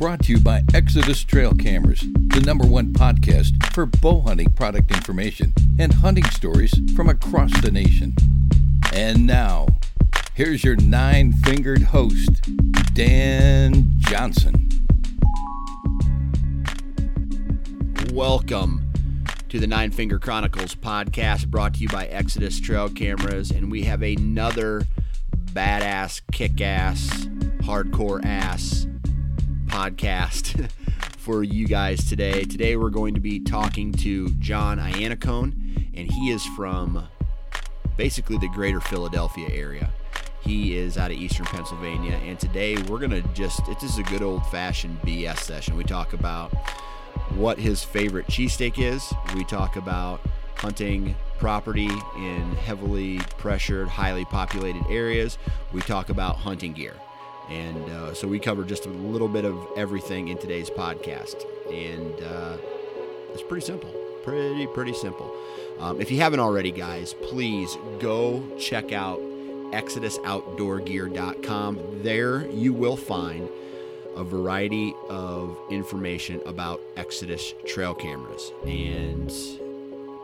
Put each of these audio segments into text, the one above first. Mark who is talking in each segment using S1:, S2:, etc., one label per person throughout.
S1: brought to you by Exodus Trail Cameras, the number one podcast for bow hunting product information and hunting stories from across the nation. And now, here's your nine fingered host, Dan Johnson.
S2: Welcome to the Nine Finger Chronicles podcast brought to you by Exodus Trail Cameras. And we have another badass, kick ass, hardcore ass podcast for you guys today. Today we're going to be talking to John Iannacone, and he is from basically the greater Philadelphia area. He is out of eastern Pennsylvania, and today we're going to just, it's just a good old fashioned BS session. We talk about what his favorite cheesesteak is, we talk about hunting property in heavily pressured, highly populated areas. We talk about hunting gear. And uh, so we cover just a little bit of everything in today's podcast. And uh, it's pretty simple. Pretty, pretty simple. Um, if you haven't already, guys, please go check out ExodusOutdoorGear.com. There you will find a variety of information about Exodus trail cameras. And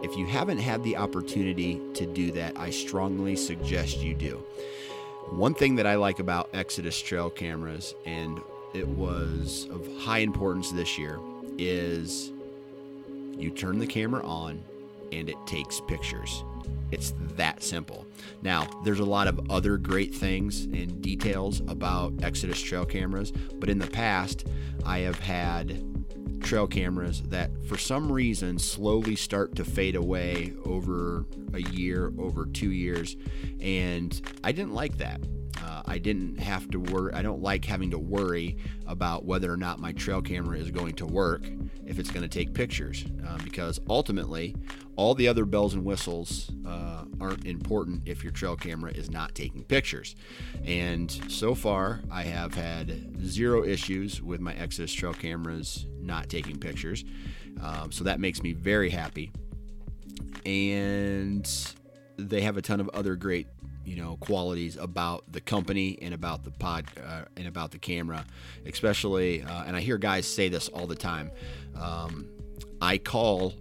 S2: if you haven't had the opportunity to do that, I strongly suggest you do. One thing that I like about Exodus trail cameras, and it was of high importance this year, is you turn the camera on and it takes pictures. It's that simple. Now, there's a lot of other great things and details about Exodus trail cameras, but in the past, I have had trail cameras that for some reason slowly start to fade away over a year, over two years. And I didn't like that. Uh, I didn't have to worry. I don't like having to worry about whether or not my trail camera is going to work if it's going to take pictures, uh, because ultimately, all the other bells and whistles uh, aren't important if your trail camera is not taking pictures. And so far, I have had zero issues with my Exodus trail cameras not taking pictures. Um, so that makes me very happy. And they have a ton of other great you know qualities about the company and about the pod uh, and about the camera especially uh, and i hear guys say this all the time um, i call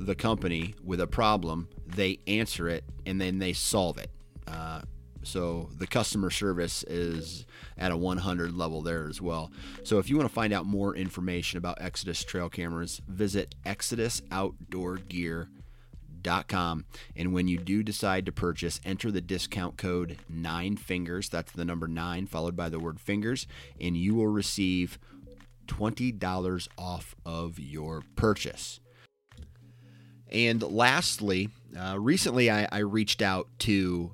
S2: the company with a problem they answer it and then they solve it uh, so the customer service is at a 100 level there as well. So if you want to find out more information about Exodus trail cameras, visit exodusoutdoorgear.com. And when you do decide to purchase, enter the discount code 9 fingers. That's the number 9 followed by the word fingers and you will receive $20 off of your purchase. And lastly, uh, recently I, I reached out to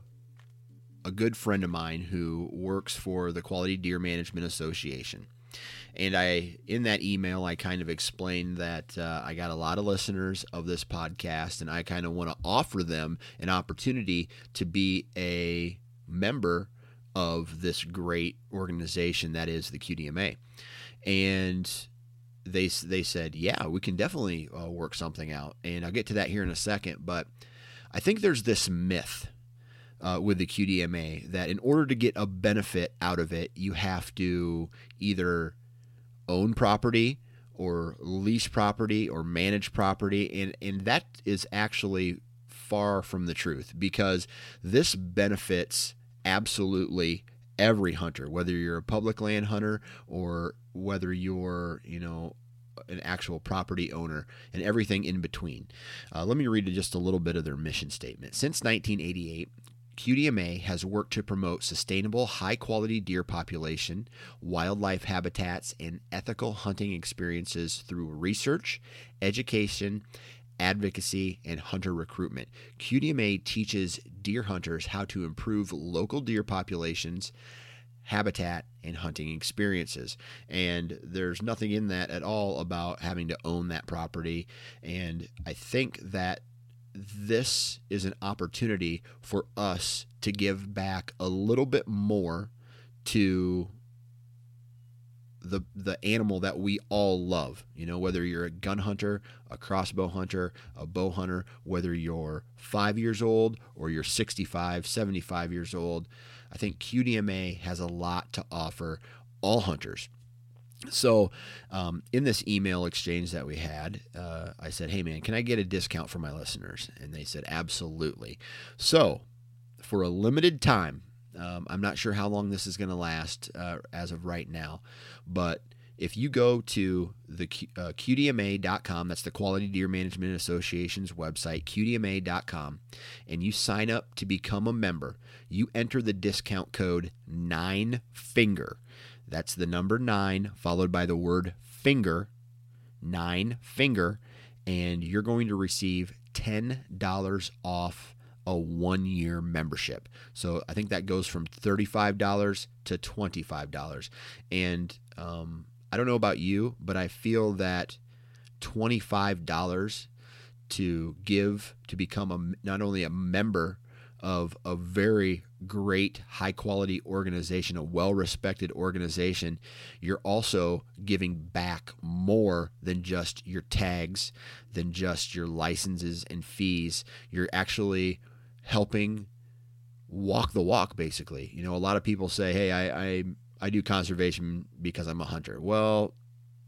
S2: a good friend of mine who works for the Quality Deer Management Association. And I, in that email, I kind of explained that uh, I got a lot of listeners of this podcast, and I kind of want to offer them an opportunity to be a member of this great organization that is the QDMA. And they they said, yeah, we can definitely uh, work something out, and I'll get to that here in a second. But I think there's this myth uh, with the QDMA that in order to get a benefit out of it, you have to either own property or lease property or manage property, and and that is actually far from the truth because this benefits absolutely every hunter, whether you're a public land hunter or whether you're, you know, an actual property owner and everything in between. Uh, let me read just a little bit of their mission statement. Since 1988, QDMA has worked to promote sustainable, high quality deer population, wildlife habitats, and ethical hunting experiences through research, education, advocacy, and hunter recruitment. QDMA teaches deer hunters how to improve local deer populations habitat and hunting experiences. And there's nothing in that at all about having to own that property. And I think that this is an opportunity for us to give back a little bit more to the the animal that we all love. You know, whether you're a gun hunter, a crossbow hunter, a bow hunter, whether you're 5 years old or you're 65, 75 years old, I think QDMA has a lot to offer all hunters. So, um, in this email exchange that we had, uh, I said, Hey, man, can I get a discount for my listeners? And they said, Absolutely. So, for a limited time, um, I'm not sure how long this is going to last uh, as of right now, but if you go to the uh, QDMA.com, that's the Quality Deer Management Association's website, QDMA.com, and you sign up to become a member, you enter the discount code 9FINGER. That's the number 9 followed by the word finger, 9 finger, and you're going to receive $10 off a one year membership. So I think that goes from $35 to $25. And um, I don't know about you, but I feel that $25 to give to become a, not only a member of a very great, high quality organization, a well respected organization, you're also giving back more than just your tags, than just your licenses and fees. You're actually helping walk the walk, basically. You know, a lot of people say, hey, I, I I do conservation because I'm a hunter. Well,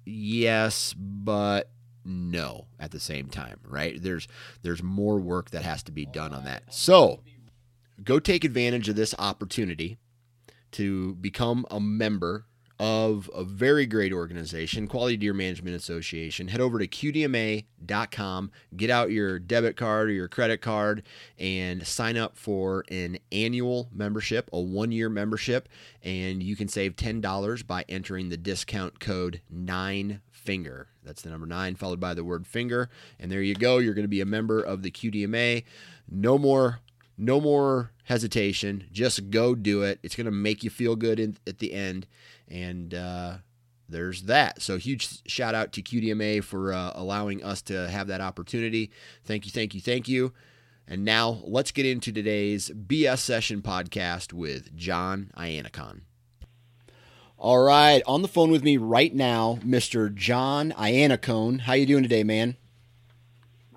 S2: yes, but no at the same time, right? There's there's more work that has to be done on that. So, go take advantage of this opportunity to become a member of a very great organization, Quality Deer Management Association. Head over to QDMA.com, get out your debit card or your credit card, and sign up for an annual membership, a one year membership, and you can save $10 by entering the discount code 9FINGER. That's the number 9 followed by the word finger. And there you go. You're going to be a member of the QDMA. No more no more hesitation. Just go do it. It's going to make you feel good in, at the end. And uh, there's that. So huge shout out to QDMA for uh, allowing us to have that opportunity. Thank you, thank you, thank you. And now let's get into today's BS Session podcast with John Iannacone. All right, on the phone with me right now, Mr. John Iannacone. How you doing today, man?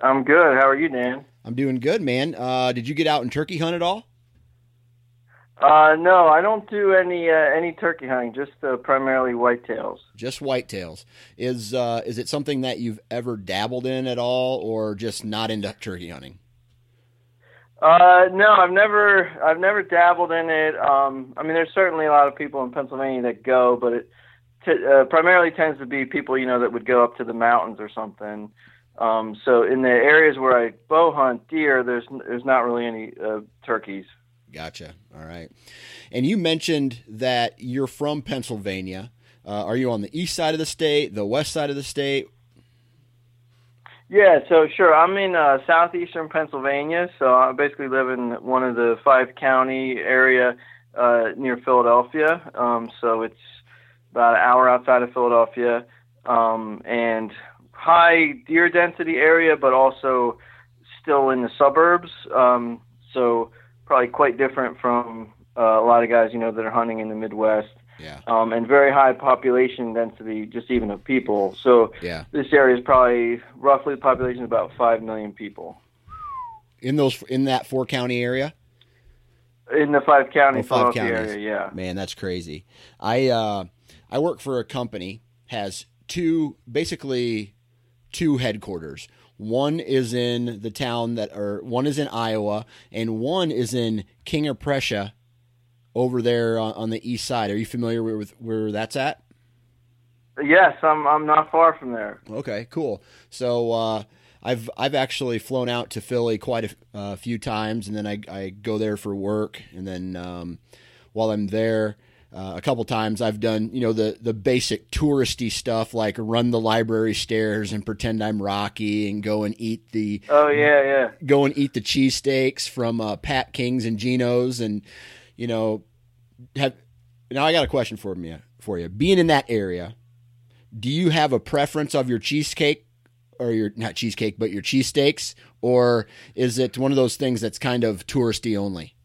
S3: I'm good. How are you, Dan?
S2: I'm doing good, man. Uh, did you get out and turkey hunt at all?
S3: Uh, no, I don't do any uh, any turkey hunting. Just uh, primarily whitetails.
S2: Just whitetails. Is uh, is it something that you've ever dabbled in at all, or just not into turkey hunting?
S3: Uh, no, I've never I've never dabbled in it. Um, I mean, there's certainly a lot of people in Pennsylvania that go, but it t- uh, primarily tends to be people you know that would go up to the mountains or something. Um, so in the areas where I bow hunt deer, there's there's not really any uh, turkeys.
S2: Gotcha. All right. And you mentioned that you're from Pennsylvania. Uh, are you on the east side of the state, the west side of the state?
S3: Yeah, so sure. I'm in uh, southeastern Pennsylvania, so I basically live in one of the five county area uh, near Philadelphia. Um, so it's about an hour outside of Philadelphia, um, and high deer density area, but also still in the suburbs. Um, so probably quite different from uh, a lot of guys you know that are hunting in the Midwest.
S2: Yeah.
S3: um, and very high population density, just even of people. So
S2: Yeah.
S3: this area is probably roughly the population is about five million people
S2: In those in that four county area.
S3: in the five county
S2: Oh, five counties.
S3: area. Yeah.
S2: Man, that's crazy. I uh, I work for a company has two basically two headquarters. One is in the town that or one is in Iowa and one is in King of Prussia over there on, on the east side. Are you familiar with where that's at?
S3: Yes, I'm. I'm not far from there.
S2: Okay, cool. So uh, I've I've actually flown out to Philly quite a uh, few times, and then I, I go there for work, and then um, while I'm there, uh, a couple times I've done you know the the basic touristy stuff like run the library stairs and pretend I'm Rocky and go and eat the
S3: Oh yeah, yeah.
S2: go and eat the cheesesteaks from uh, Pat King's and Geno's, and you know have now I got a question for you for you. Being in that area, do you have a preference of your cheesecake or your not cheesecake but your cheesesteaks, or is it one of those things that's kind of touristy only?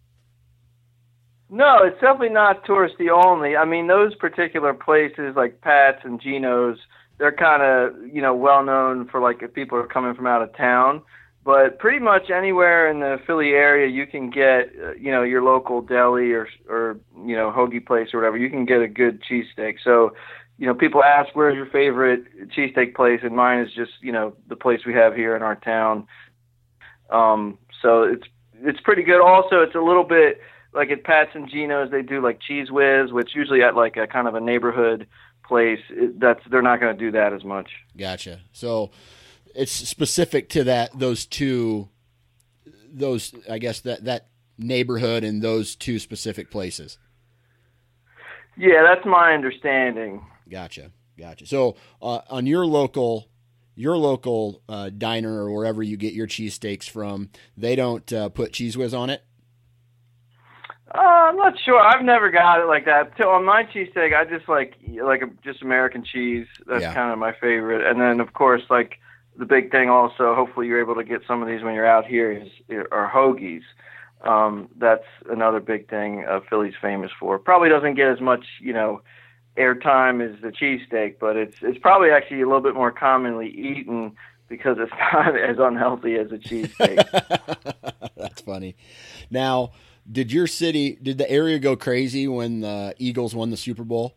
S3: No, it's definitely not touristy only. I mean, those particular places like Pat's and Geno's, they're kind of you know well known for like if people are coming from out of town. But pretty much anywhere in the Philly area, you can get uh, you know your local deli or or you know hoagie place or whatever. You can get a good cheesesteak. So you know people ask where's your favorite cheesesteak place, and mine is just you know the place we have here in our town. Um, so it's it's pretty good. Also, it's a little bit like at Pat's and Geno's, they do like Cheez Whiz, which usually at like a kind of a neighborhood place, it, that's they're not going to do that as much.
S2: Gotcha. So it's specific to that those two those I guess that that neighborhood and those two specific places.
S3: Yeah, that's my understanding.
S2: Gotcha, gotcha. So uh, on your local, your local uh, diner or wherever you get your cheesesteaks from, they don't uh, put Cheez Whiz on it.
S3: Uh, I'm not sure. I've never got it like that. So on my cheesesteak, I just like like a, just American cheese. That's
S2: Yeah.
S3: kind of my favorite. And then of course, like the big thing also, hopefully you're able to get some of these when you're out here is are hoagies. Um, that's another big thing uh, Philly's famous for. Probably doesn't get as much, you know, airtime as the cheesesteak, but it's it's probably actually a little bit more commonly eaten because it's not as unhealthy as a cheesesteak.
S2: That's funny. Now, did your city, did the area go crazy when the Eagles won the Super Bowl?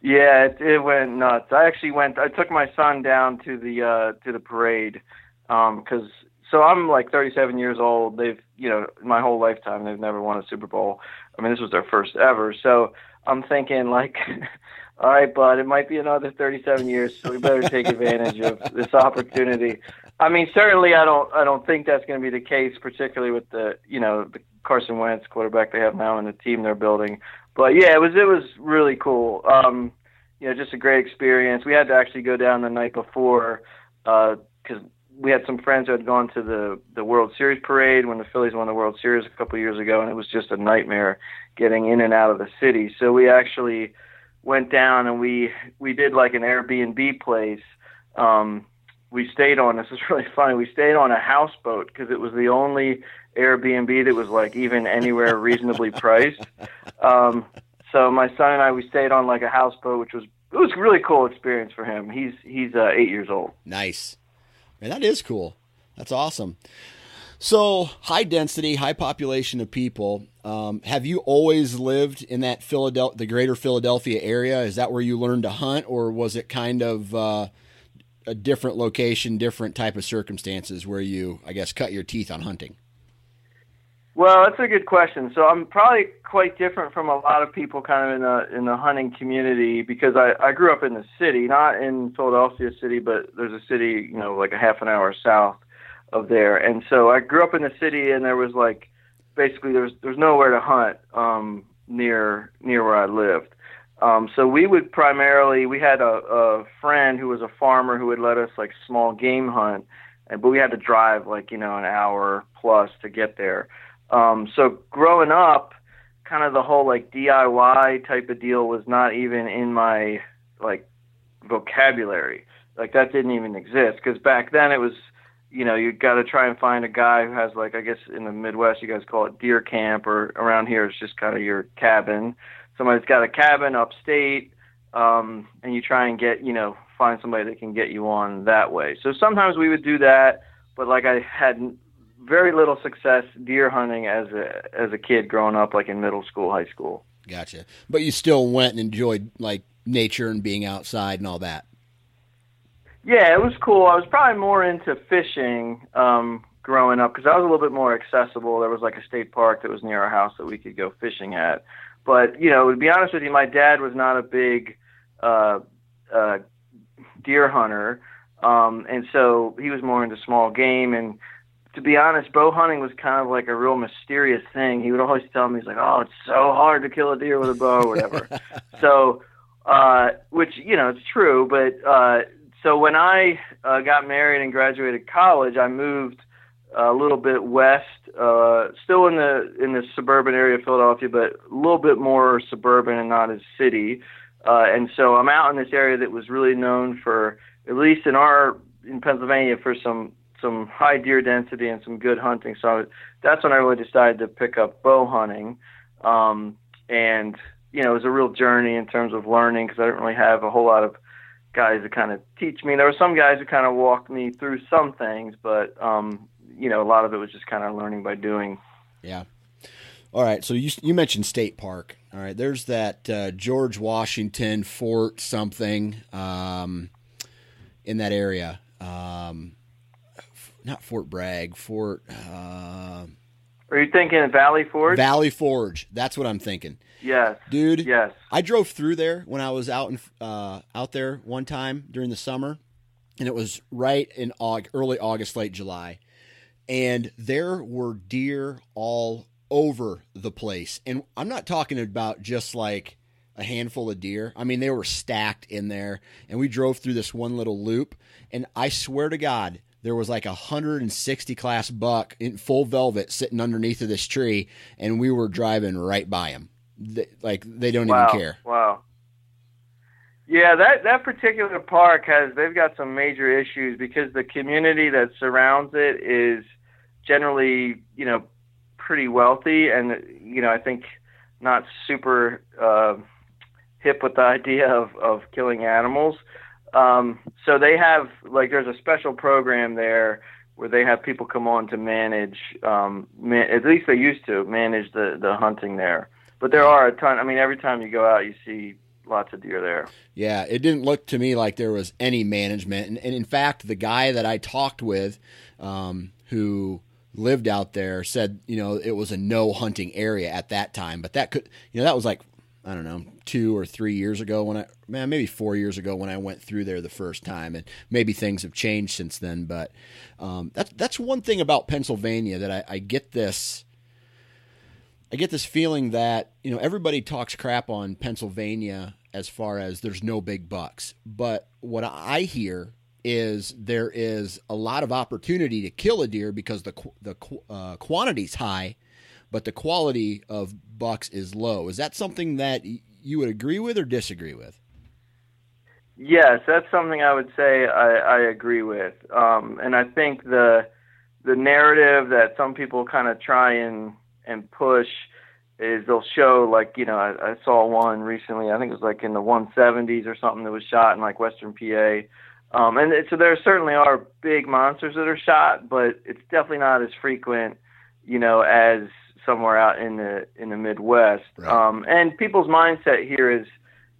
S3: Yeah, it, it went nuts. I actually went. I took my son down to the uh, to the parade because so I'm like 37 years old. They've you know my whole lifetime they've never won a Super Bowl. I mean this was their first ever. So I'm thinking like, all right, bud, it might be another 37 years, so we better take advantage of this opportunity. I mean certainly I don't I don't think that's going to be the case, particularly with the you know the Carson Wentz quarterback they have now and the team they're building but yeah, it was it was really cool. Um, you know, just a great experience. We had to actually go down the night before because we had some friends who had gone to the the World Series parade when the Phillies won the World Series a couple of years ago, and it was just a nightmare getting in and out of the city. So we actually went down and we we did like an Airbnb place. Um, we stayed on. This is really funny. We stayed on a houseboat because it was the only Airbnb that was like even anywhere reasonably priced. Um, so my son and I we stayed on like a houseboat, which was it was a really cool experience for him. He's he's uh, eight years old.
S2: Nice. Man, that is cool. That's awesome. So high density, high population of people. Um, have you always lived in that Philadelphia, the greater Philadelphia area? Is that where you learned to hunt, or was it kind of uh, a different location, different type of circumstances where you, I guess, cut your teeth on hunting?
S3: Well, that's a good question. So I'm probably quite different from a lot of people kind of in the in the hunting community because I I grew up in the city, not in Philadelphia city, but there's a city, you know, like a half an hour south of there. And so I grew up in the city and there was like basically there's there's nowhere to hunt um near near where I lived. Um so we would primarily we had a a friend who was a farmer who would let us like small game hunt, and but we had to drive like, you know, an hour plus to get there. Um, so growing up, kind of the whole like DIY type of deal was not even in my like vocabulary. Like that didn't even exist because back then it was, you know, you got to try and find a guy who has like I guess in the Midwest you guys call it deer camp or around here it's just kind of your cabin. Somebody's got a cabin upstate, um, and you try and get you know find somebody that can get you on that way. So sometimes we would do that, but like I had very little success deer hunting as a as a kid growing up, like in middle school, high school.
S2: Gotcha. But you still went and enjoyed like nature and being outside and all that.
S3: Yeah, it was cool. I was probably more into fishing um, growing up because I was a little bit more accessible. There was like a state park that was near our house that we could go fishing at. But you know, to be honest with you, my dad was not a big uh, uh, deer hunter, um, and so he was more into small game. And to be honest, bow hunting was kind of like a real mysterious thing. He would always tell me, he's like, "Oh, it's so hard to kill a deer with a bow, or whatever." so, uh, which you know, it's true. But uh, so when I uh, got married and graduated college, I moved a little bit west, uh, still in the in the suburban area of Philadelphia, but a little bit more suburban and not as city. Uh, and so I'm out in this area that was really known for, at least in our in Pennsylvania, for some some high deer density and some good hunting. So that's when I really decided to pick up bow hunting. Um, and you know, it was a real journey in terms of learning because I didn't really have a whole lot of guys to kind of teach me. There were some guys who kind of walked me through some things, but um, you know, a lot of it was just kind of learning by doing.
S2: Yeah. All right. So you you mentioned state park. All right. There's that uh, George Washington Fort something um, in that area. Um, not Fort Bragg. Fort. Uh,
S3: Are you thinking Valley Forge?
S2: Valley Forge. That's what I'm thinking.
S3: Yes,
S2: dude.
S3: Yes,
S2: I drove through there when I was out in uh, out there one time during the summer, and it was right in August, early August, late July, and there were deer all over the place. And I'm not talking about just like a handful of deer. I mean, they were stacked in there, and we drove through this one little loop, and I swear to God, there was like a 160 class buck in full velvet sitting underneath of this tree, and we were driving right by him. They, like they don't
S3: wow.
S2: even care.
S3: Wow. Yeah, that that particular park has they've got some major issues because the community that surrounds it is generally, you know, pretty wealthy and you know, I think not super uh, hip with the idea of of killing animals. Um, so they have like there's a special program there where they have people come on to manage um, man, at least they used to manage the the hunting there. But there are a ton. I mean, every time you go out, you see lots of deer there.
S2: Yeah, it didn't look to me like there was any management, and, and in fact, the guy that I talked with, um, who lived out there, said you know it was a no hunting area at that time. But that could, you know, that was like I don't know, two or three years ago when I, man, maybe four years ago when I went through there the first time, and maybe things have changed since then. But um, that's that's one thing about Pennsylvania that I, I get this I get this feeling that you know everybody talks crap on Pennsylvania as far as there's no big bucks, but what I hear is there is a lot of opportunity to kill a deer because the the uh, quantity's high, but the quality of bucks is low. Is that something that you would agree with or disagree with?
S3: Yes, that's something I would say I, I agree with, um, and I think the the narrative that some people kind of try and and push is they'll show like you know I, I saw one recently I think it was like in the 170s or something that was shot in like Western PA, um, and so there certainly are big monsters that are shot, but it's definitely not as frequent, you know, as somewhere out in the in the Midwest. Right. Um, and people's mindset here is,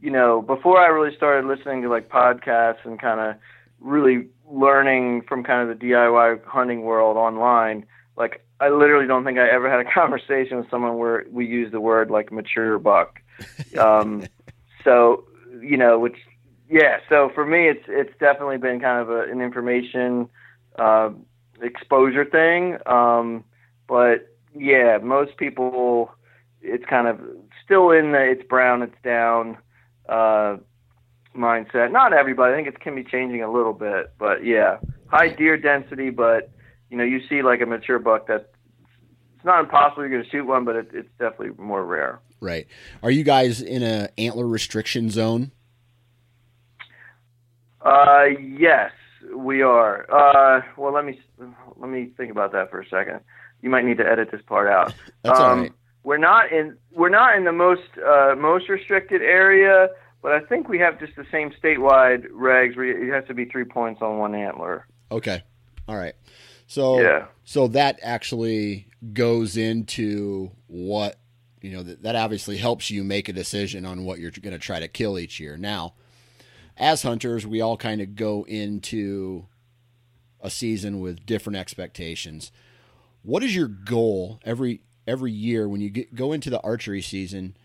S3: you know, before I really started listening to like podcasts and kind of really learning from kind of the DIY hunting world online, like I literally don't think I ever had a conversation with someone where we use the word like mature buck. Um, so you know, which yeah. So for me, it's it's definitely been kind of a, an information uh, exposure thing. Um, but yeah, most people, it's kind of still in the it's brown, it's down uh, mindset. Not everybody. I think it can be changing a little bit, but yeah, high deer density, but you know, you see like a mature buck that it's not impossible you're going to shoot one, but it, it's definitely more rare.
S2: Right. Are you guys in a antler restriction zone?
S3: Uh, yes, we are. Uh, well, let me let me think about that for a second. You might need to edit this part out.
S2: That's
S3: um,
S2: all right.
S3: we're not in we're not in the most uh, most restricted area, but I think we have just the same statewide regs where it has to be three points on one antler.
S2: Okay, all right. So
S3: Yeah.
S2: so that actually goes into what you know that, that obviously helps you make a decision on what you're going to try to kill each year. Now, as hunters, we all kind of go into a season with different expectations. What is your goal every every year when you get, go into the archery season?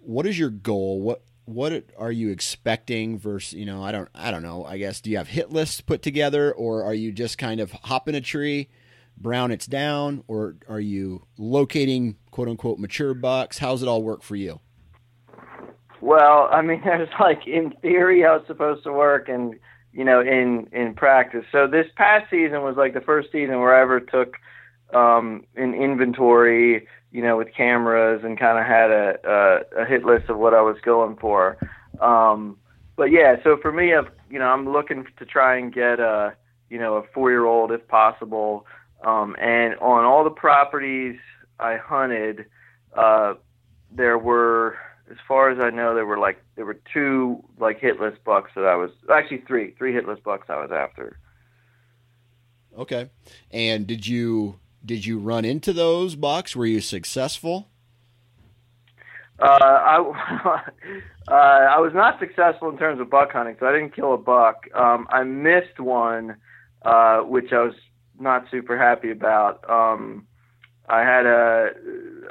S2: What is your goal? What what are you expecting versus you know I don't I don't know I guess do you have hit lists put together or are you just kind of hopping a tree, brown it's down, or are you locating quote unquote mature bucks? How's it all work for you?
S3: Well, I mean, there's like in theory how it's supposed to work, and you know, in in practice. So this past season was like the first season where I ever took um, an inventory, you know, with cameras and kind of had a, a a hit list of what I was going for. Um, but yeah, so for me, I've you know, I'm looking to try and get a you know a four year old if possible. Um, and on all the properties I hunted, uh, there were as far as I know, there were like there were two like hit list bucks that I was actually three three hit list bucks I was after.
S2: Okay, and did you did you run into those bucks? Were you successful?
S3: Uh, I uh, I was not successful in terms of buck hunting, so I didn't kill a buck. Um, I missed one, uh, which I was not super happy about. Um, I had a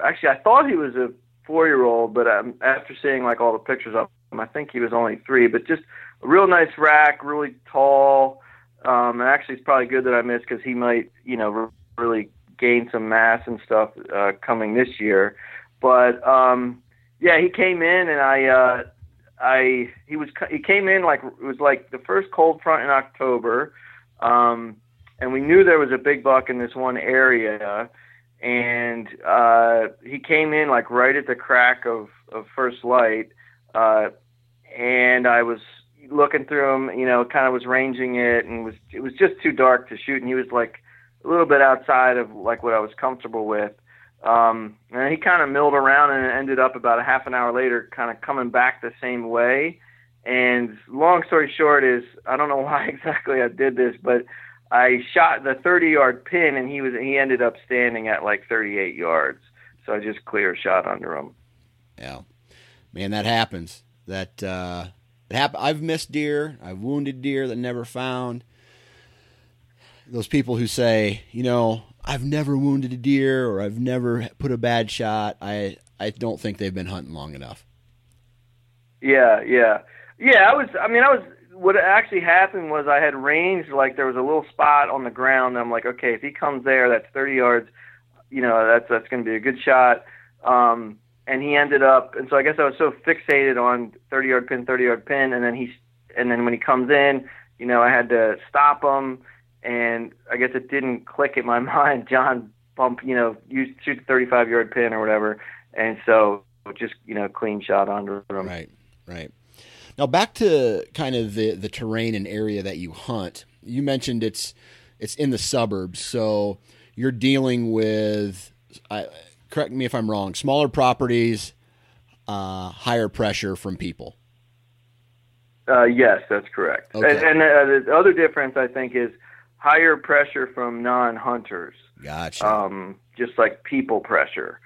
S3: actually I thought he was a four year old, but um, after seeing like all the pictures of him, I think he was only three. But just a real nice rack, really tall. Um, and actually, it's probably good that I missed because he might, you know, really gain some mass and stuff uh, coming this year. But um, yeah, he came in and I, uh, I he was he came in like it was like the first cold front in October, um, and we knew there was a big buck in this one area and uh, he came in like right at the crack of, of first light, uh, and I was looking through him, you know, kind of was ranging it, and was it was just too dark to shoot, and he was like a little bit outside of like what I was comfortable with. Um, and he kind of milled around and ended up about a half an hour later, kind of coming back the same way. And long story short is, I don't know why exactly I did this, but I shot the 30 yard pin and he was he ended up standing at like 38 yards. So I just clear shot under him.
S2: Yeah, man, that happens. That uh, it hap- I've missed deer. I've wounded deer that never found. Those people who say, you know, I've never wounded a deer or I've never put a bad shot. I I don't think they've been hunting long enough.
S3: Yeah, yeah, yeah. I was. I mean, I was what actually happened was I had ranged like there was a little spot on the ground. I'm like, okay, if he comes there, that's 30 yards. You know, that's that's going to be a good shot. Um, and he ended up, and so I guess I was so fixated on 30 yard pin, 30 yard pin, and then he, and then when he comes in, you know, I had to stop him, and I guess it didn't click in my mind. John bump, you know, you shoot the 35 yard pin or whatever, and so just you know, clean shot under him.
S2: Right, right. Now back to kind of the the terrain and area that you hunt. You mentioned it's it's in the suburbs, so you're dealing with. I, correct me if I'm wrong. Smaller properties, uh, higher pressure from people.
S3: Uh, yes, that's correct.
S2: Okay.
S3: And, and uh, the other difference I think is higher pressure from non-hunters.
S2: Gotcha.
S3: Um, just like people pressure.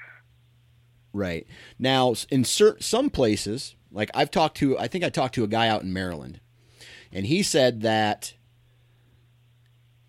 S2: Right. Now, in cer- some places, like I've talked to, I think I talked to a guy out in Maryland, and he said that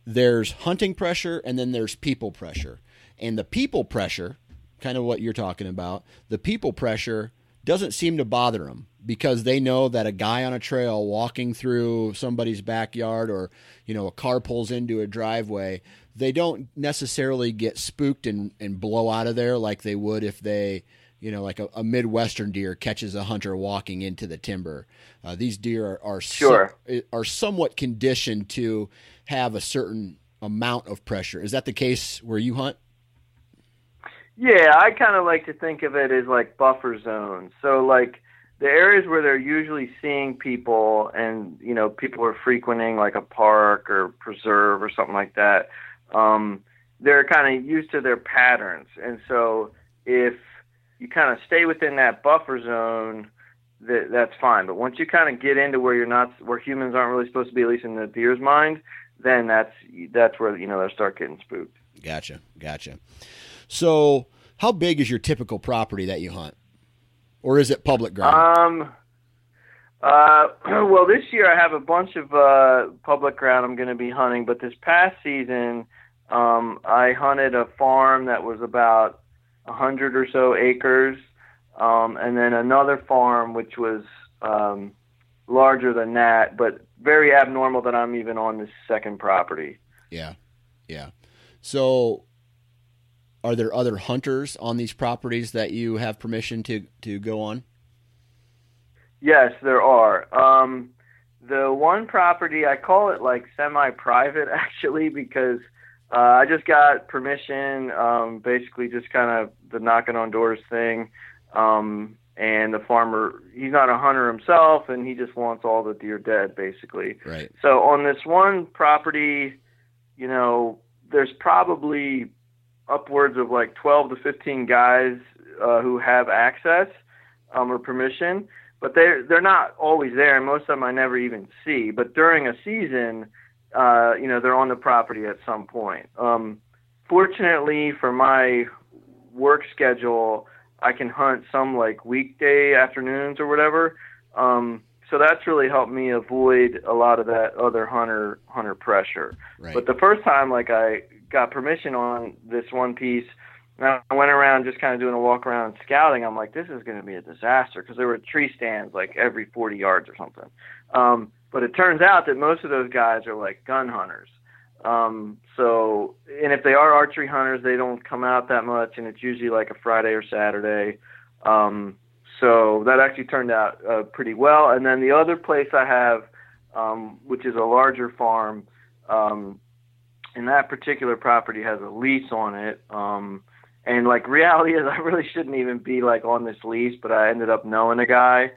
S2: there's hunting pressure and then there's people pressure. And the people pressure, kind of what you're talking about, the people pressure doesn't seem to bother them because they know that a guy on a trail walking through somebody's backyard or, you know, a car pulls into a driveway, they don't necessarily get spooked and, and blow out of there like they would if they, you know, like a, a Midwestern deer catches a hunter walking into the timber. Uh, these deer are are,
S3: Sure.
S2: so- are somewhat conditioned to have a certain amount of pressure. Is that the case where you hunt?
S3: Yeah, I kind of like to think of it as like buffer zones. So like the areas where they're usually seeing people and you know people are frequenting like a park or preserve or something like that. Um, they're kind of used to their patterns, and so if you kind of stay within that buffer zone, that that's fine. But once you kind of get into where you're not, where humans aren't really supposed to be, at least in the deer's mind, then that's that's where you know they start getting spooked.
S2: Gotcha, gotcha. So, how big is your typical property that you hunt, or is it public ground?
S3: Um. Uh, well, this year I have a bunch of uh, public ground I'm going to be hunting, but this past season um, I hunted a farm that was about a hundred or so acres, um, and then another farm which was um, larger than that, but very abnormal that I'm even on this second property.
S2: Yeah, yeah. So, are there other hunters on these properties that you have permission to to go on?
S3: Yes, there are. Um, the one property I call it like semi-private actually because uh, I just got permission, um, basically just kind of the knocking on doors thing. Um, and the farmer, he's not a hunter himself, and he just wants all the deer dead, basically.
S2: Right.
S3: So on this one property, you know, there's probably upwards of like 12 to 15 guys uh, who have access um, or permission, but they're they're not always there, and most of them I never even see. But during a season, uh, you know, they're on the property at some point. Um, fortunately for my work schedule, I can hunt some like weekday afternoons or whatever. Um, so that's really helped me avoid a lot of that other hunter hunter pressure.
S2: Right.
S3: But the first time, like I got permission on this one piece, and I went around just kind of doing a walk around scouting. I'm like, this is going to be a disaster because there were tree stands like every 40 yards or something. Um, but it turns out that most of those guys are like gun hunters. Um, so, and if they are archery hunters, they don't come out that much, and it's usually like a Friday or Saturday. Um, so that actually turned out uh, pretty well. And then the other place I have, um, which is a larger farm, um, and that particular property has a lease on it. Um, and like reality is, I really shouldn't even be like on this lease, but I ended up knowing a guy.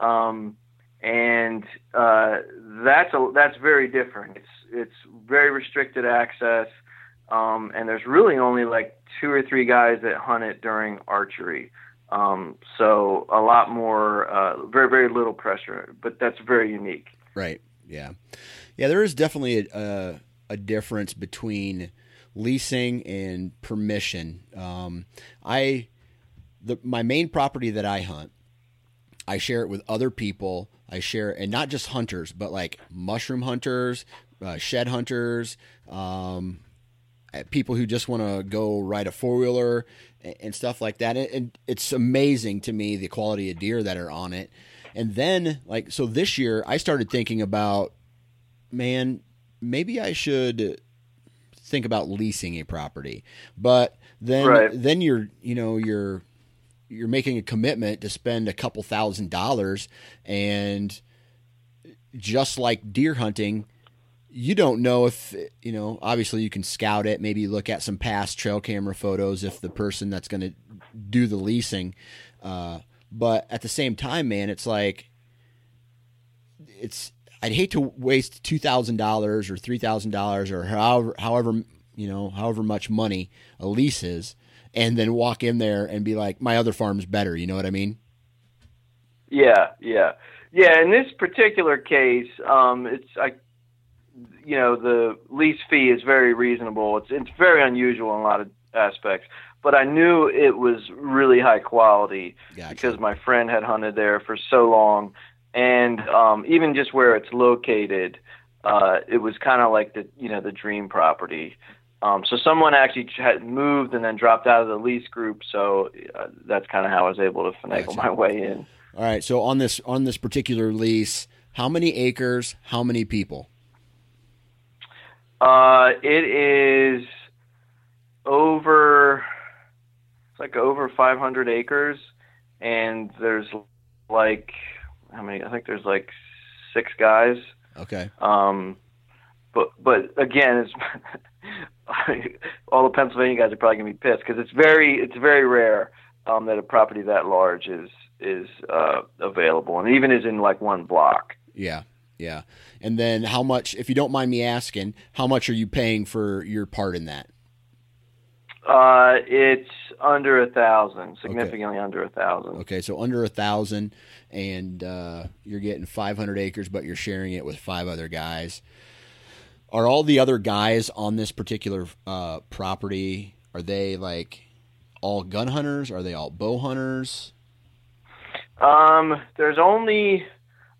S3: Um, and uh, that's a that's very different. It's it's very restricted access, um, and there's really only like two or three guys that hunt it during archery. Um, so a lot more, uh, very very little pressure, but that's very unique.
S2: Right. Yeah. Yeah. There is definitely a a, a difference between leasing and permission. Um, I the my main property that I hunt, I share it with other people I share, and not just hunters, but like mushroom hunters, uh, shed hunters, um, people who just want to go ride a four wheeler and, and, stuff like that. And, and it's amazing to me the quality of deer that are on it. And then, like, so this year I started thinking about, man, maybe I should think about leasing a property. But then, right. then you're, you know, you're you're making a commitment to spend a couple thousand dollars and just like deer hunting you don't know if you know obviously you can scout it maybe look at some past trail camera photos if the person that's going to do the leasing uh, but at the same time man it's like it's i'd hate to waste $2000 or $3000 or however however you know however much money a lease is and then walk in there and be like, my other farm's better. You know what I mean?
S3: Yeah, yeah, yeah. In this particular case, um, it's I, you know, the lease fee is very reasonable. It's it's very unusual in a lot of aspects, but I knew it was really high quality
S2: gotcha.
S3: because my friend had hunted there for so long, and um, even just where it's located, uh, it was kind of like the you know the dream property. Um, so someone actually had moved and then dropped out of the lease group. So uh, that's kind of how I was able to finagle gotcha. my way in.
S2: All right. So on this on this particular lease, how many acres? How many people?
S3: Uh, it is over. It's like over 500 acres, and there's like how many? I think there's like six guys.
S2: Okay.
S3: Um, but but again, it's all the Pennsylvania guys are probably gonna be pissed because it's very it's very rare um, that a property that large is is uh, available and even is in like one block.
S2: Yeah, yeah. And then how much, if you don't mind me asking, how much are you paying for your part in that?
S3: Uh, it's under a thousand, significantly under a thousand.
S2: Okay, so under a thousand, and uh, you're getting 500 acres, but you're sharing it with five other guys. Are all the other guys on this particular uh, property? Are they like all gun hunters? Are they all bow hunters?
S3: Um, there's only,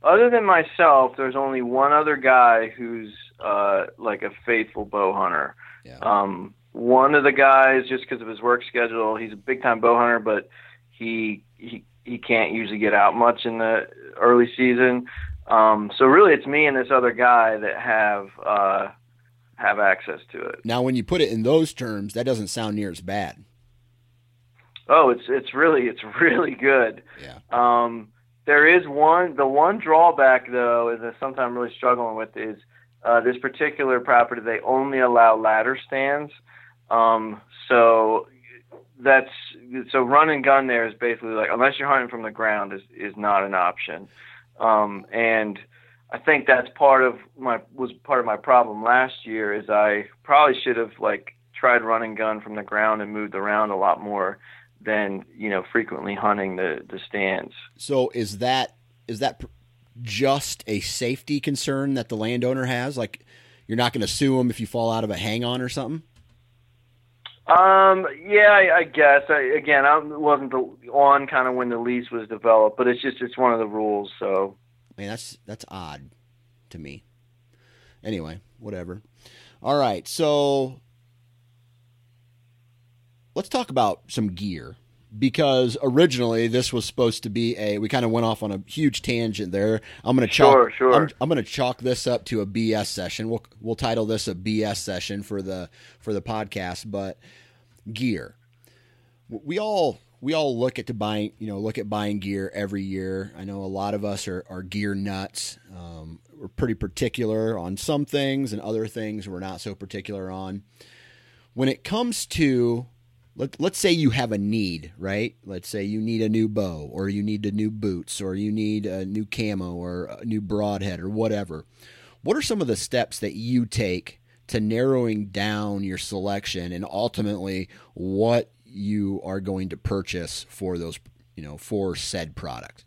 S3: other than myself, there's only one other guy who's uh, like a faithful bow hunter.
S2: Yeah.
S3: Um, one of the guys, just because of his work schedule, he's a big time bow hunter, but he he he can't usually get out much in the early season. Um, so really, it's me and this other guy that have uh, have access to it.
S2: Now, when you put it in those terms, that doesn't sound near as bad.
S3: Oh, it's it's really it's really good.
S2: Yeah.
S3: Um, there is one the one drawback though is that something I'm really struggling with is uh, this particular property they only allow ladder stands. Um, so that's so run and gun there is basically like unless you're hunting from the ground is is not an option. Um, and I think that's part of my was part of my problem last year is I probably should have like tried running gun from the ground and moved around a lot more than you know frequently hunting the the stands.
S2: So is that is that just a safety concern that the landowner has? Like you're not going to sue them if you fall out of a hang on or something?
S3: Um, yeah, I, I guess. I, again, I wasn't the, on kind of when the lease was developed, but it's just it's one of the rules. So
S2: I mean, that's that's odd to me. Anyway, whatever. All right, so let's talk about some gear because originally this was supposed to be a. We kind of went off on a huge tangent there. I'm going to chalk.
S3: Sure, sure.
S2: I'm, I'm to chalk this up to a BS session. We'll we'll title this a BS session for the for the podcast. But gear, we all we all look at to buying you know look at buying gear every year. I know a lot of us are, are gear nuts. Um, we're pretty particular on some things, and other things we're not so particular on. When it comes to let, let's say you have a need, right? Let's say you need a new bow, or you need a new boots, or you need a new camo, or a new broadhead, or whatever. What are some of the steps that you take to narrowing down your selection and ultimately what you are going to purchase for those, you know, for said product?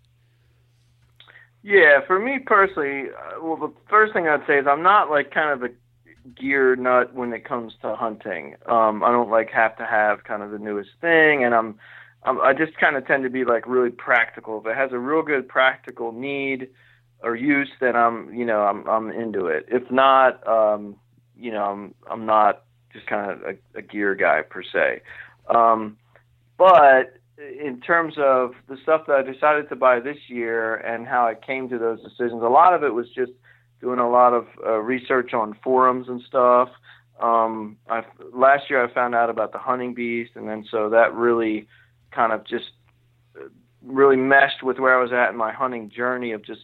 S3: yeah, for me personally, uh, well, the first thing I'd say is I'm not like kind of a gear nut when it comes to hunting. Um, I don't like have to have kind of the newest thing, and I'm, I'm I just kind of tend to be like really practical. If it has a real good practical need or use, then I'm you know I'm I'm into it. If not, um, you know I'm I'm not just kind of a, a gear guy per se. Um, but in terms of the stuff that I decided to buy this year and how I came to those decisions, a lot of it was just doing a lot of uh, research on forums and stuff. Um, I, last year I found out about the hunting beast, and then so that really kind of just uh, really meshed with where I was at in my hunting journey of just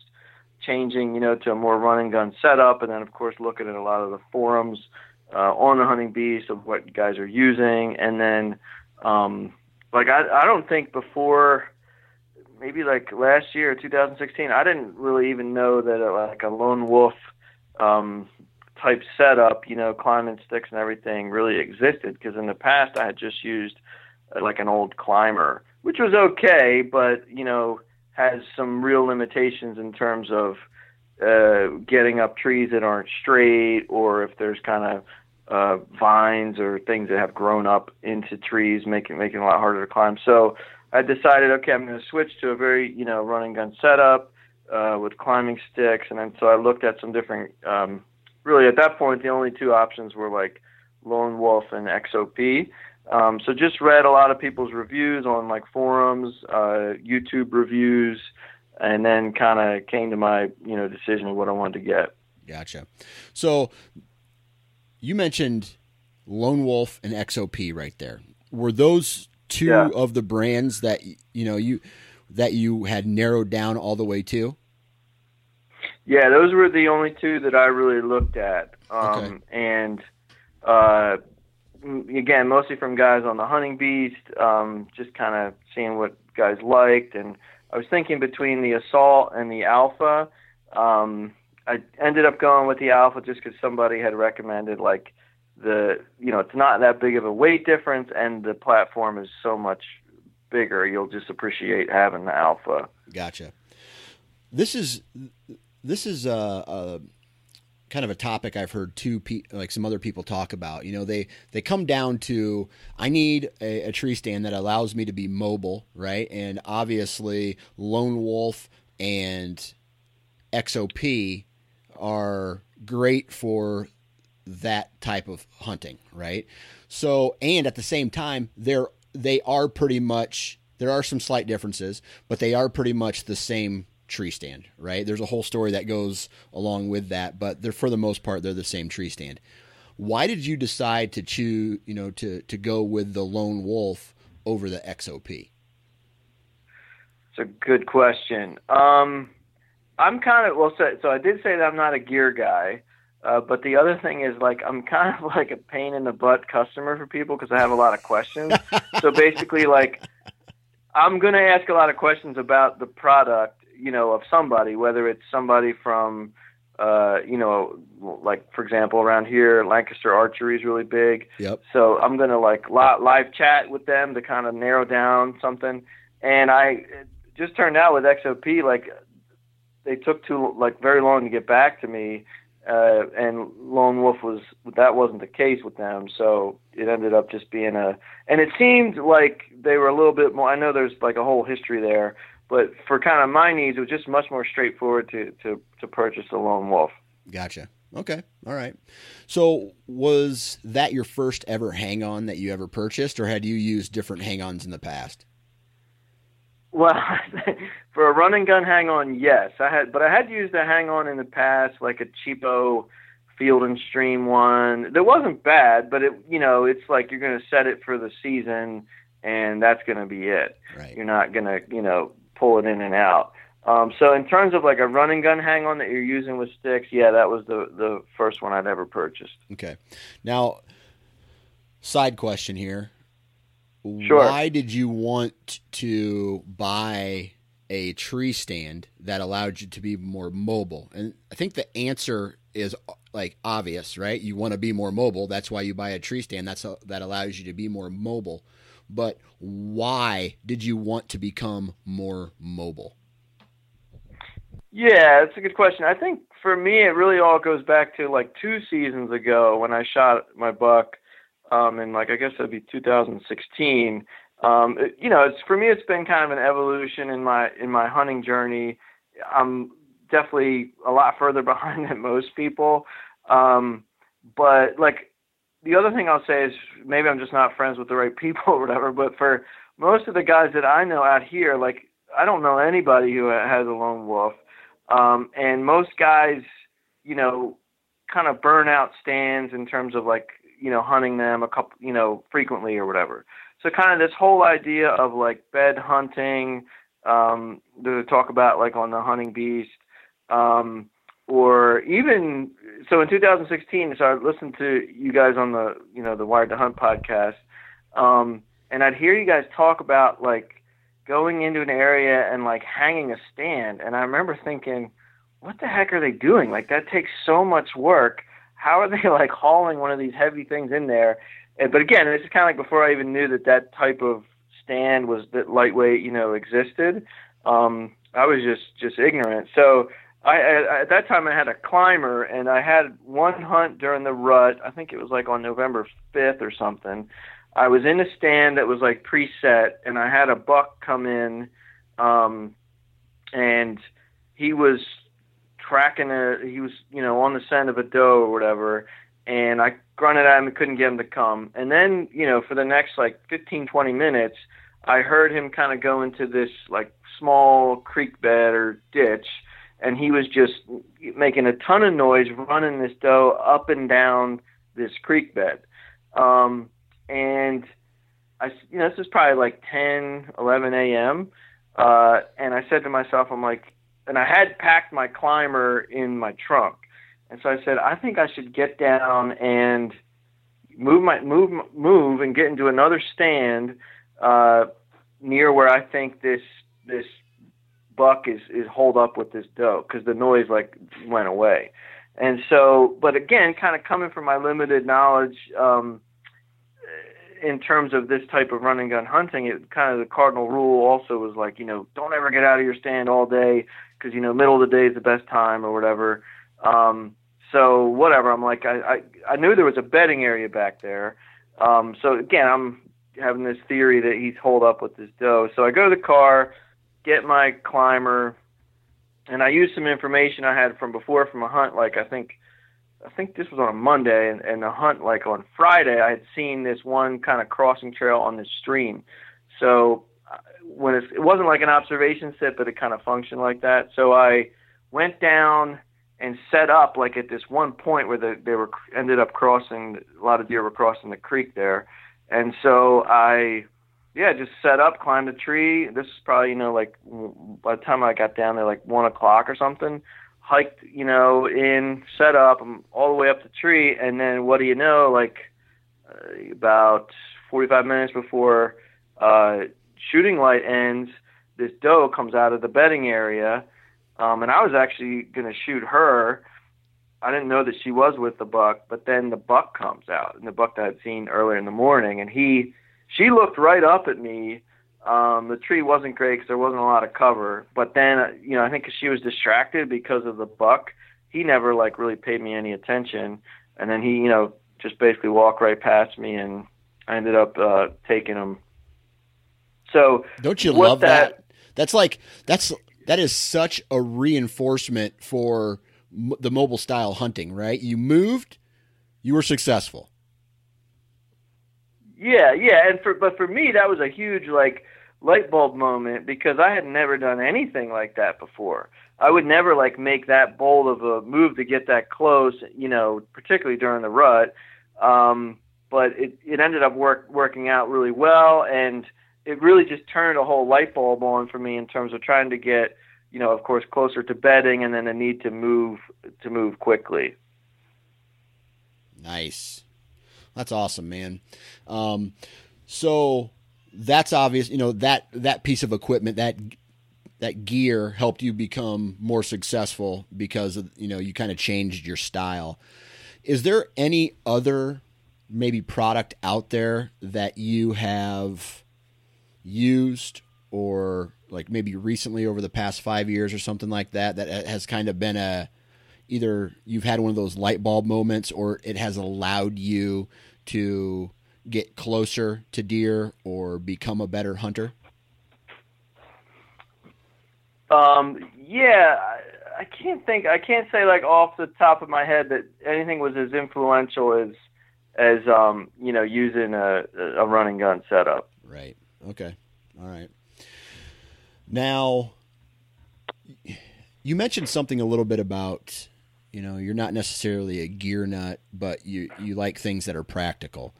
S3: changing, you know, to a more running gun setup, and then of course looking at a lot of the forums uh, on the hunting beast of what guys are using, and then um, like I, I don't think before maybe like last year 2016 i didn't really even know that a, like a lone wolf um type setup you know climbing sticks and everything really existed because in the past i had just used uh, like an old climber which was okay but you know has some real limitations in terms of uh getting up trees that aren't straight or if there's kind of uh vines or things that have grown up into trees making making it a lot harder to climb. So I decided, okay, I'm going to switch to a very, you know, running gun setup uh, with climbing sticks, and then so I looked at some different. Um, really, at that point, the only two options were like Lone Wolf and XOP. Um, so just read a lot of people's reviews on like forums, uh, YouTube reviews, and then kind of came to my, you know, decision of what I wanted to get.
S2: Gotcha. So you mentioned Lone Wolf and XOP right there. Were those two
S3: Yeah.
S2: of the brands that you know you that you had narrowed down all the way to?
S3: Yeah, those were the only two that I really looked at. Um,
S2: Okay.
S3: And uh, again, mostly from guys on the hunting beast, um, just kind of seeing what guys liked. And I was thinking between the assault and the alpha. Um, I ended up going with the alpha just because somebody had recommended like the you know it's not that big of a weight difference, and the platform is so much bigger. You'll just appreciate having the alpha.
S2: Gotcha. This is this is a, a kind of a topic I've heard two pe- like some other people talk about. You know, they they come down to I need a, a, tree stand that allows me to be mobile, right? And obviously, Lone Wolf and XOP are great for that type of hunting, right? So, and at the same time, they're they are pretty much there are some slight differences, but they are pretty much the same tree stand, right? There's a whole story that goes along with that, but they're for the most part they're the same tree stand. Why did you decide to choose, you know, to to go with the lone wolf over the XOP?
S3: It's a good question. Um, I'm kind of well, so, so I did say that I'm not a gear guy. Uh, but the other thing is like I'm kind of like a pain in the butt customer for people because I have a lot of questions. so basically, like I'm going to ask a lot of questions about the product, you know, of somebody, whether it's somebody from, uh, you know, like for example, around here, Lancaster archery is really big.
S2: Yep.
S3: So I'm going to like live chat with them to kind of narrow down something. And I just turned out with XOP, like they took too like very long to get back to me uh, and Lone Wolf was that wasn't the case with them, so it ended up just being a. And it seemed like they were a little bit more. I know there's like a whole history there, but for kind of my needs, it was just much more straightforward to to to purchase the Lone Wolf.
S2: Gotcha. Okay. All right. So was that your first ever hang on that you ever purchased, or had you used different hang ons in the past?
S3: Well, for a run and gun hang on, yes, I had, but I had used a hang on in the past, like a cheapo Field and Stream one. That wasn't bad, but it, you know, it's like you're going to set it for the season, and that's going to be it.
S2: Right.
S3: You're not going to, you know, pull it in and out. Um, so in terms of like a run and gun hang on that you're using with sticks, yeah, that was the the first one I'd ever purchased.
S2: Okay. Now, side question here.
S3: Sure.
S2: Why did you want to buy a tree stand that allowed you to be more mobile? And I think the answer is like obvious, right? You want to be more mobile. That's why you buy a tree stand. That's a, that allows you to be more mobile. But why did you want to become more mobile?
S3: Yeah, that's a good question. I think for me, it really all goes back to like two seasons ago when I shot my buck um, and like I guess that'd be 2016. Um, it, you know, it's for me, it's been kind of an evolution in my in my hunting journey. I'm definitely a lot further behind than most people, um, but like the other thing I'll say is maybe I'm just not friends with the right people or whatever. But for most of the guys that I know out here, like I don't know anybody who has a lone wolf, um, and most guys, you know, kind of burn out stands in terms of like you know, hunting them a couple, you know, frequently or whatever. So kind of this whole idea of like bed hunting, um, to talk about like on the hunting beast, um, or even so in 2016. So I listened to you guys on the, you know, the Wired to Hunt podcast, um, and I'd hear you guys talk about like going into an area and like hanging a stand, and I remember thinking, what the heck are they doing? Like that takes so much work how are they like hauling one of these heavy things in there? And, but again, this is kind of like before I even knew that that type of stand was that lightweight, you know, existed. Um, I was just just ignorant. So I, I at that time I had a climber, and I had one hunt during the rut. I think it was like on November fifth or something. I was in a stand that was like preset, and I had a buck come in, um, and he was tracking a he was you know on the scent of a doe or whatever and I grunted at him and couldn't get him to come and then you know for the next like 15 20 minutes I heard him kind of go into this like small creek bed or ditch and he was just making a ton of noise running this doe up and down this creek bed um and I you know this is probably like 10 11 a.m. uh and I said to myself I'm like and I had packed my climber in my trunk. And so I said, I think I should get down and move my move move and get into another stand uh, near where I think this this buck is is holed up with this doe because the noise like went away. And so, but again, kind of coming from my limited knowledge um, in terms of this type of run and gun hunting, it kind of the cardinal rule also was like, you know, don't ever get out of your stand all day because you know middle of the day is the best time or whatever. Um, so whatever, I'm like, I, I I knew there was a bedding area back there. Um, so again, I'm having this theory that he's holed up with this doe. So I go to the car, get my climber, and I use some information I had from before from a hunt. Like I think, I think this was on a Monday, and, and the hunt like on Friday, I had seen this one kind of crossing trail on this stream. So when it wasn't like an observation sit, but it kind of functioned like that. So I went down and set up like at this one point where the, they were ended up crossing a lot of deer were crossing the creek there, and so I yeah, just set up, climbed a tree. This is probably, you know, like by the time I got down there, like one o'clock or something. Hiked, you know, in, set up, I'm all the way up the tree, and then what do you know? Like uh, about 45 minutes before uh, shooting light ends, this doe comes out of the bedding area, um, and I was actually gonna shoot her. I didn't know that she was with the buck, but then the buck comes out, and the buck that I'd seen earlier in the morning, and he she looked right up at me. Um, the tree wasn't great because there wasn't a lot of cover, but then uh, you know I think she was distracted because of the buck. He never like really paid me any attention, and then he you know just basically walked right past me, and I ended up uh, taking him. So
S2: don't you love that, that? That's like that's that is such a reinforcement for m- the mobile style hunting, right? You moved, you were successful.
S3: Yeah, yeah, and for but for me that was a huge like light bulb moment because I had never done anything like that before. I would never like make that bold of a move to get that close, you know, particularly during the rut. Um, but it it ended up work working out really well, and it really just turned a whole light bulb on for me in terms of trying to get, you know, of course, closer to bedding, and then the need to move to move quickly.
S2: Nice. That's awesome, man. Um, so that's obvious. You know that that piece of equipment that that gear helped you become more successful because of, you know you kind of changed your style. Is there any other maybe product out there that you have used or like maybe recently over the past five years or something like that that has kind of been a either you've had one of those light bulb moments or it has allowed you to get closer to deer or become a better hunter?
S3: Um, yeah, I, I can't think. I can't say like off the top of my head that anything was as influential as as um, you know using a a running gun setup.
S2: Right. Okay. All right. Now, you mentioned something a little bit about you know, you're not necessarily a gear nut, but you you like things that are practical.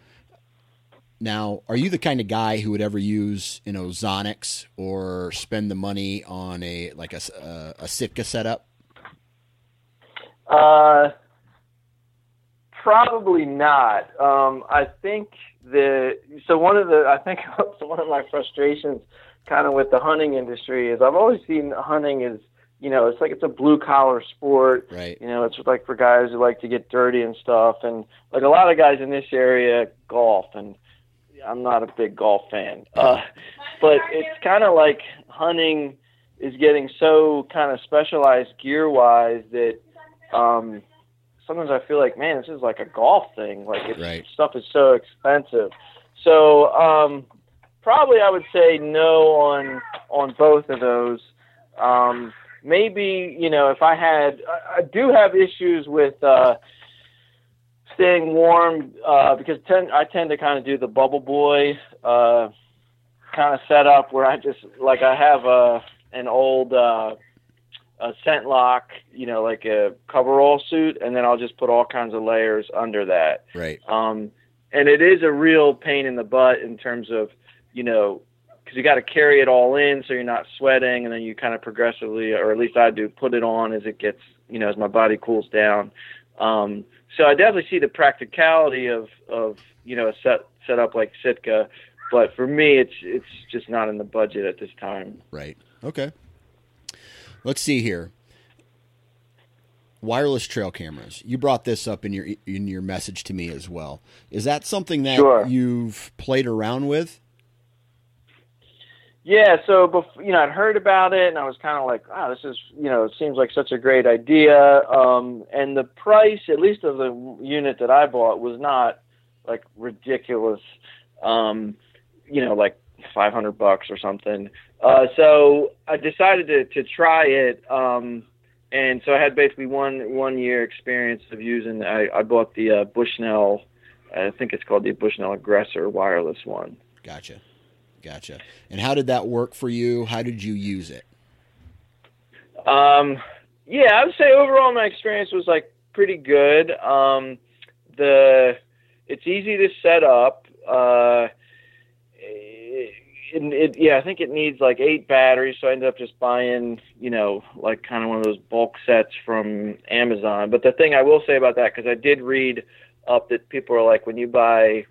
S2: Now, are you the kind of guy who would ever use, you know, Ozonics or spend the money on a like a a, a Sitka setup?
S3: Uh, probably not. Um, I think the so one of the I think one of my frustrations, kind of with the hunting industry, is I've always seen hunting as you know, it's like it's a blue collar sport.
S2: Right.
S3: You know, it's like for guys who like to get dirty and stuff, and like a lot of guys in this area golf, and I'm not a big golf fan. Uh, but it's kind of like hunting is getting so kind of specialized gear wise that um, sometimes I feel like, man, this is like a golf thing. Like it's,
S2: right.
S3: stuff is so expensive. So um, probably I would say no on on both of those. Um, maybe you know if I had I, I do have issues with uh, staying warm uh, because ten, I tend to kind of do the bubble boy uh, kind of setup where I just like I have a an old uh, a scent lock, you know, like a coverall suit, and then I'll just put all kinds of layers under that.
S2: Right.
S3: Um, and it is a real pain in the butt in terms of, you know, because you got to carry it all in so you're not sweating, and then you kind of progressively, or at least I do, put it on as it gets, you know, as my body cools down. Um, so I definitely see the practicality of of you know a set set up like Sitka, but for me, it's it's just not in the budget at this time.
S2: Right. Okay. Let's see here. wireless trail cameras. You brought this up in your in your message to me as well. Is that something that
S3: Sure.
S2: you've played around with?
S3: Yeah, so before, you know, I'd heard about it, and I was kind of like, "Wow, this is you know, it seems like such a great idea." Um, and the price, at least of the unit that I bought, was not like ridiculous. Um, you know, like five hundred bucks or something. Uh, so I decided to to try it. Um, and so I had basically one one year experience of using. I, I bought the uh, Bushnell. I think it's called the Bushnell Aggressor wireless one.
S2: Gotcha. Gotcha. And how did that work for you? How did you use it?
S3: Um, yeah, I would say overall my experience was like pretty good. Um, the it's easy to set up. Uh, it, it, yeah, I think it needs like eight batteries, so I ended up just buying, you know, like kind of one of those bulk sets from Amazon. But the thing I will say about that, because I did read up that people are like, when you buy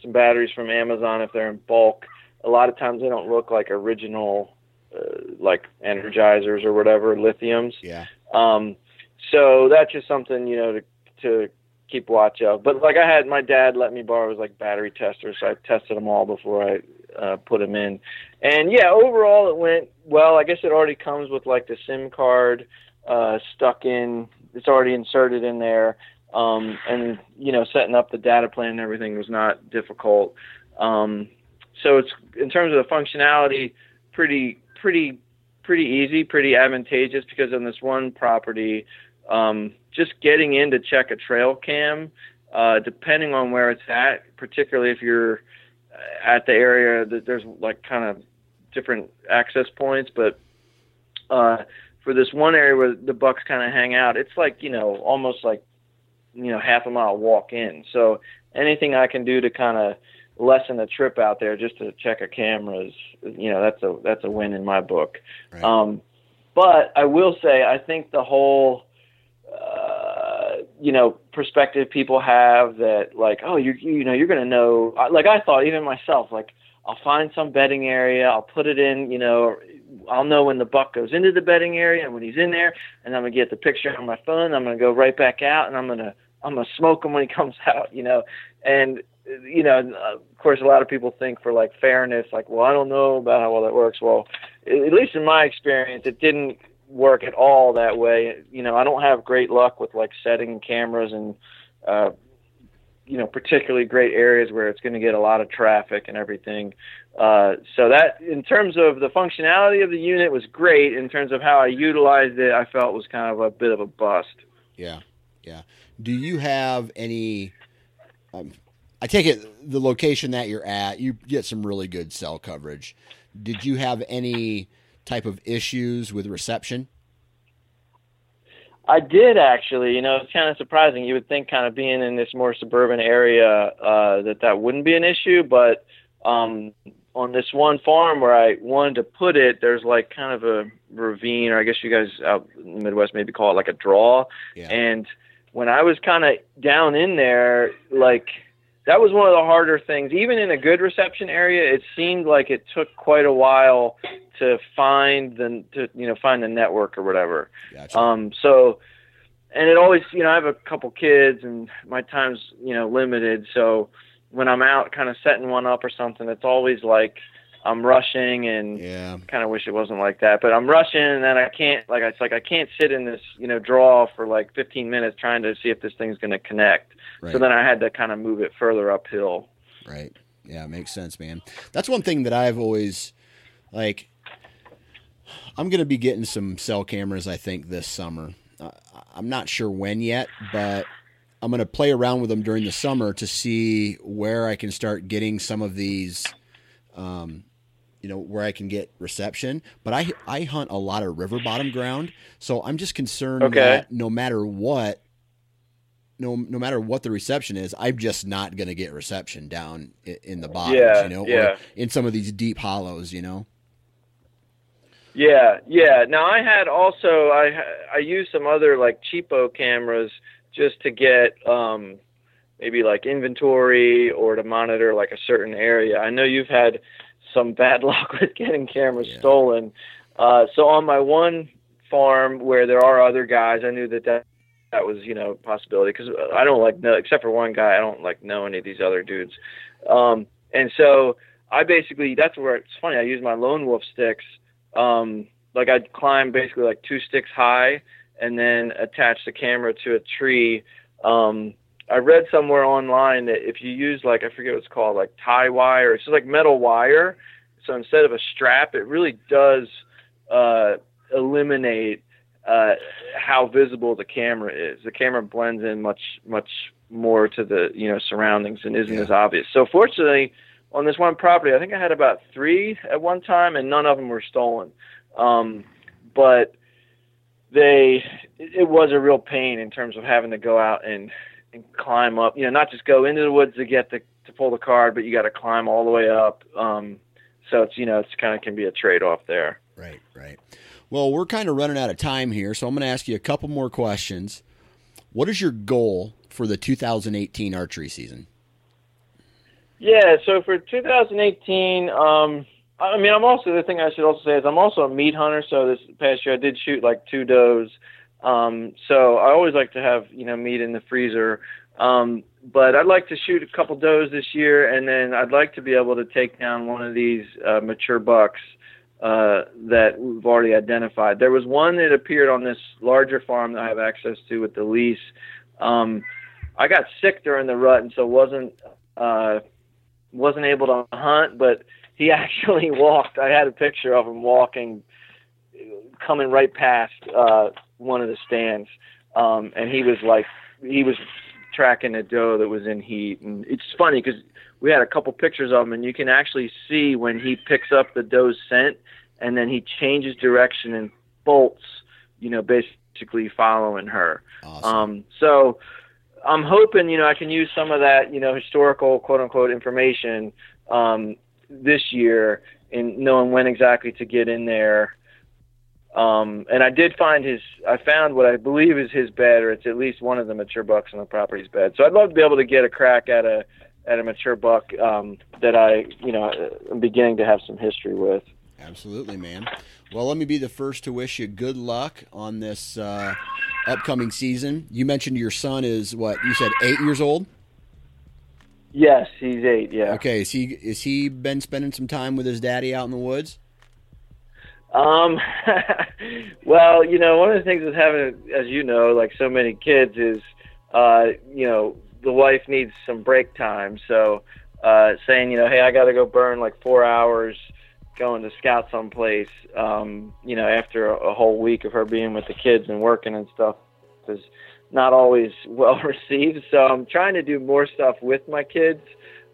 S3: some batteries from Amazon, if they're in bulk, a lot of times they don't look like original, uh, like energizers or whatever, lithiums.
S2: Yeah.
S3: Um, so that's just something you know to to keep watch of. But like I had my dad let me borrow his like battery tester, so I tested them all before I uh, put them in. And yeah, overall it went well. I guess it already comes with like the SIM card uh, stuck in. It's already inserted in there. Um, and you know, setting up the data plan and everything was not difficult. Um, so it's in terms of the functionality, pretty pretty pretty easy, pretty advantageous because on this one property, um, just getting in to check a trail cam, uh, depending on where it's at, particularly if you're at the area that there's like kind of different access points, but uh, for this one area where the bucks kind of hang out, it's like you know almost like you know half a mile walk in. So anything I can do to kind of lessen the trip out there just to check a camera is you know that's a that's a win in my book.
S2: Right.
S3: Um, but I will say I think the whole uh, you know perspective people have that like oh you you know you're gonna know like I thought even myself like I'll find some bedding area I'll put it in you know I'll know when the buck goes into the bedding area and when he's in there and I'm gonna get the picture on my phone I'm gonna go right back out and I'm gonna I'm gonna smoke him when he comes out you know? And you know uh, of course a lot of people think for like fairness like well I don't know about how well that works. Well at least in my experience it didn't work at all that way. You know, I don't have great luck with like setting cameras and uh you know, particularly great areas where it's going to get a lot of traffic and everything. Uh so that in terms of the functionality of the unit was great. In terms of how I utilized it, I felt was kind of a bit of a bust.
S2: Yeah. Yeah. Do you have any um, I take it the location that you're at, you get some really good cell coverage. Did you have any type of issues with reception?
S3: I did actually. You know, it's kind of surprising. You would think, kind of being in this more suburban area, uh, that that wouldn't be an issue. But um, on this one farm where I wanted to put it, there's like kind of a ravine, or I guess you guys out in the Midwest maybe call it like a draw.
S2: Yeah.
S3: And when I was kind of down in there, like that was one of the harder things. Even in a good reception area, it seemed like it took quite a while to find the to you know find the network or whatever.
S2: Gotcha.
S3: Um, so, and it always, you know, I have a couple kids and my time's, you know, limited. So when I'm out kind of setting one up or something, it's always like I'm rushing and
S2: yeah.
S3: kind of wish it wasn't like that, but I'm rushing and then I can't, like, it's like I can't sit in this, you know, draw for like 15 minutes trying to see if this thing's going to connect.
S2: Right.
S3: So then I had to kind of move it further uphill.
S2: Right. Yeah, makes sense, man. That's one thing that I've always like. I'm going to be getting some cell cameras, I think, this summer. Uh, I'm not sure when yet, but I'm going to play around with them during the summer to see where I can start getting some of these, um, you know, where I can get reception. But I I hunt a lot of river bottom ground, so I'm just concerned
S3: Okay.
S2: that no matter what, no no matter what the reception is, I'm just not going to get reception down in, the bottoms,
S3: Yeah,
S2: you know,
S3: yeah.
S2: or in some of these deep hollows, you know.
S3: Yeah, yeah. Now I had also I I used some other like cheapo cameras just to get um maybe like inventory or to monitor like a certain area. I know you've had some bad luck with getting cameras
S2: Yeah.
S3: stolen. Uh so on my one farm where there are other guys, I knew that that that was you know a possibility because I don't like no except for one guy I don't like know any of these other dudes, um, and so I basically that's where it's funny I use my lone wolf sticks, um, like I'd climb basically like two sticks high and then attach the camera to a tree. Um, I read somewhere online that if you use like I forget what it's called like tie wire, it's just like metal wire. So instead of a strap, it really does uh, eliminate uh, how visible the camera is. The camera blends in much much more to the you know surroundings and isn't yeah. as obvious. So fortunately, on this one property, I think I had about three at one time, and none of them were stolen. Um, but they it was a real pain in terms of having to go out and and climb up. You know, not just go into the woods to get the to pull the card, but you got to climb all the way up. Um, so it's you know it's kind of can be a trade off there.
S2: Right, right. Well, we're kind of running out of time here, so I'm going to ask you a couple more questions. What is your goal for the 2018 archery season?
S3: Yeah, so for 2018, um, I mean, I'm also the thing I should also say is I'm also a meat hunter. So this past year I did shoot like two does. Um, so I always like to have you know meat in the freezer. Um, but I'd like to shoot a couple does this year, and then I'd like to be able to take down one of these uh, mature bucks uh, that we've already identified. There was one that appeared on this larger farm that I have access to with the lease. Um, I got sick during the rut, and so wasn't uh, wasn't able to hunt. But he actually walked. I had a picture of him walking, coming right past uh, one of the stands, um, and he was like he was tracking a doe that was in heat. And it's funny because we had a couple pictures of him, and you can actually see when he picks up the doe's scent, and then he changes direction and bolts. You know, basically following her. Awesome. Um, so I'm hoping you know I can use some of that you know historical quote unquote information um, this year in knowing when exactly to get in there. Um, and I did find his, I found what I believe is his bed, or it's at least one of the mature bucks on the property's bed. So I'd love to be able to get a crack at a at a mature buck um, that I, you know, am beginning to have some history with.
S2: Absolutely, man. Well, let me be the first to wish you good luck on this uh, upcoming season. You mentioned your son is what you said, eight years old.
S3: Yes, he's eight. Yeah.
S2: Okay. Is he is he been spending some time with his daddy out in the woods?
S3: Um. well, you know, one of the things with having, as you know, like so many kids, is, uh, you know, the wife needs some break time. So uh, saying, you know, hey, I got to go burn like four hours going to scout someplace, um, you know, after a, a whole week of her being with the kids and working and stuff is not always well received. So I'm trying to do more stuff with my kids.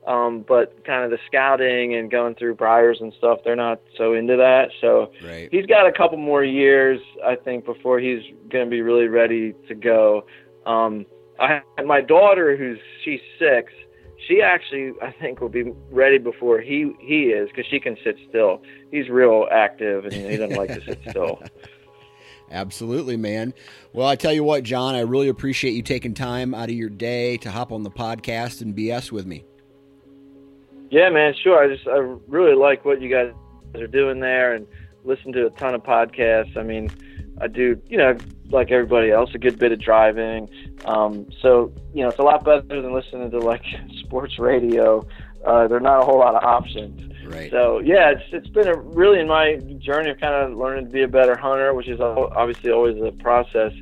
S3: Um, but kind of the scouting and going through briars and stuff, they're not so into that. So right. he's got a couple more years, I think, before he's going to be really ready to go. Um, I had my daughter who's she's six. She actually I think will be ready before he he is because she can sit still. He's real active and he doesn't like to sit still.
S2: Absolutely, man. Well, I tell you what, John, I really appreciate you taking time out of your day to hop on the podcast and BS with me.
S3: Yeah, man, sure. I just I really like what you guys are doing there and listen to a ton of podcasts. I mean, I do, you know, like everybody else, a good bit of driving. Um, so, you know, it's a lot better than listening to like sports radio. Uh, there are not a whole lot of options.
S2: Right.
S3: So, yeah, it's it's been a really in my journey of kind of learning to be a better hunter, which is obviously always a process.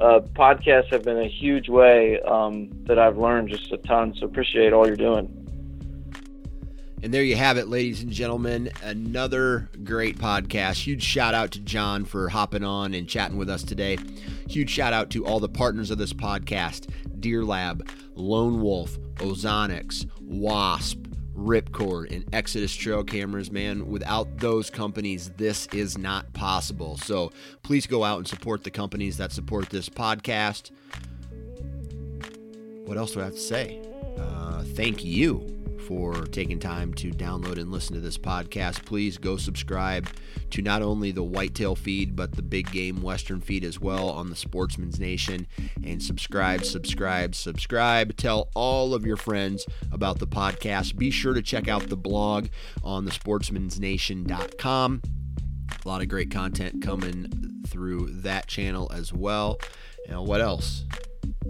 S3: Uh, podcasts have been a huge way um, that I've learned just a ton. So, appreciate all you're doing.
S2: And there you have it, ladies and gentlemen. Another great podcast. Huge shout out to John for hopping on and chatting with us today. Huge shout out to all the partners of this podcast Deer Lab, Lone Wolf, Ozonics, Wasp, Ripcord, and Exodus Trail Cameras. Man, without those companies, this is not possible. So please go out and support the companies that support this podcast. What else do I have to say? Uh, thank you for taking time to download and listen to this podcast. Please go subscribe to not only the Whitetail feed, but the Big Game Western feed as well on the Sportsman's Nation. And subscribe, subscribe, subscribe. Tell all of your friends about the podcast. Be sure to check out the blog on the sportsmansnation.com. A lot of great content coming through that channel as well. And what else?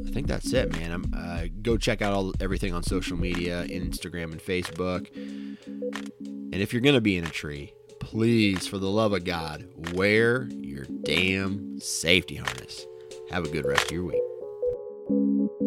S2: I think that's it, man. I'm uh, go check out all everything on social media, Instagram and Facebook. And if you're gonna be in a tree, please, for the love of God, wear your damn safety harness. Have a good rest of your week.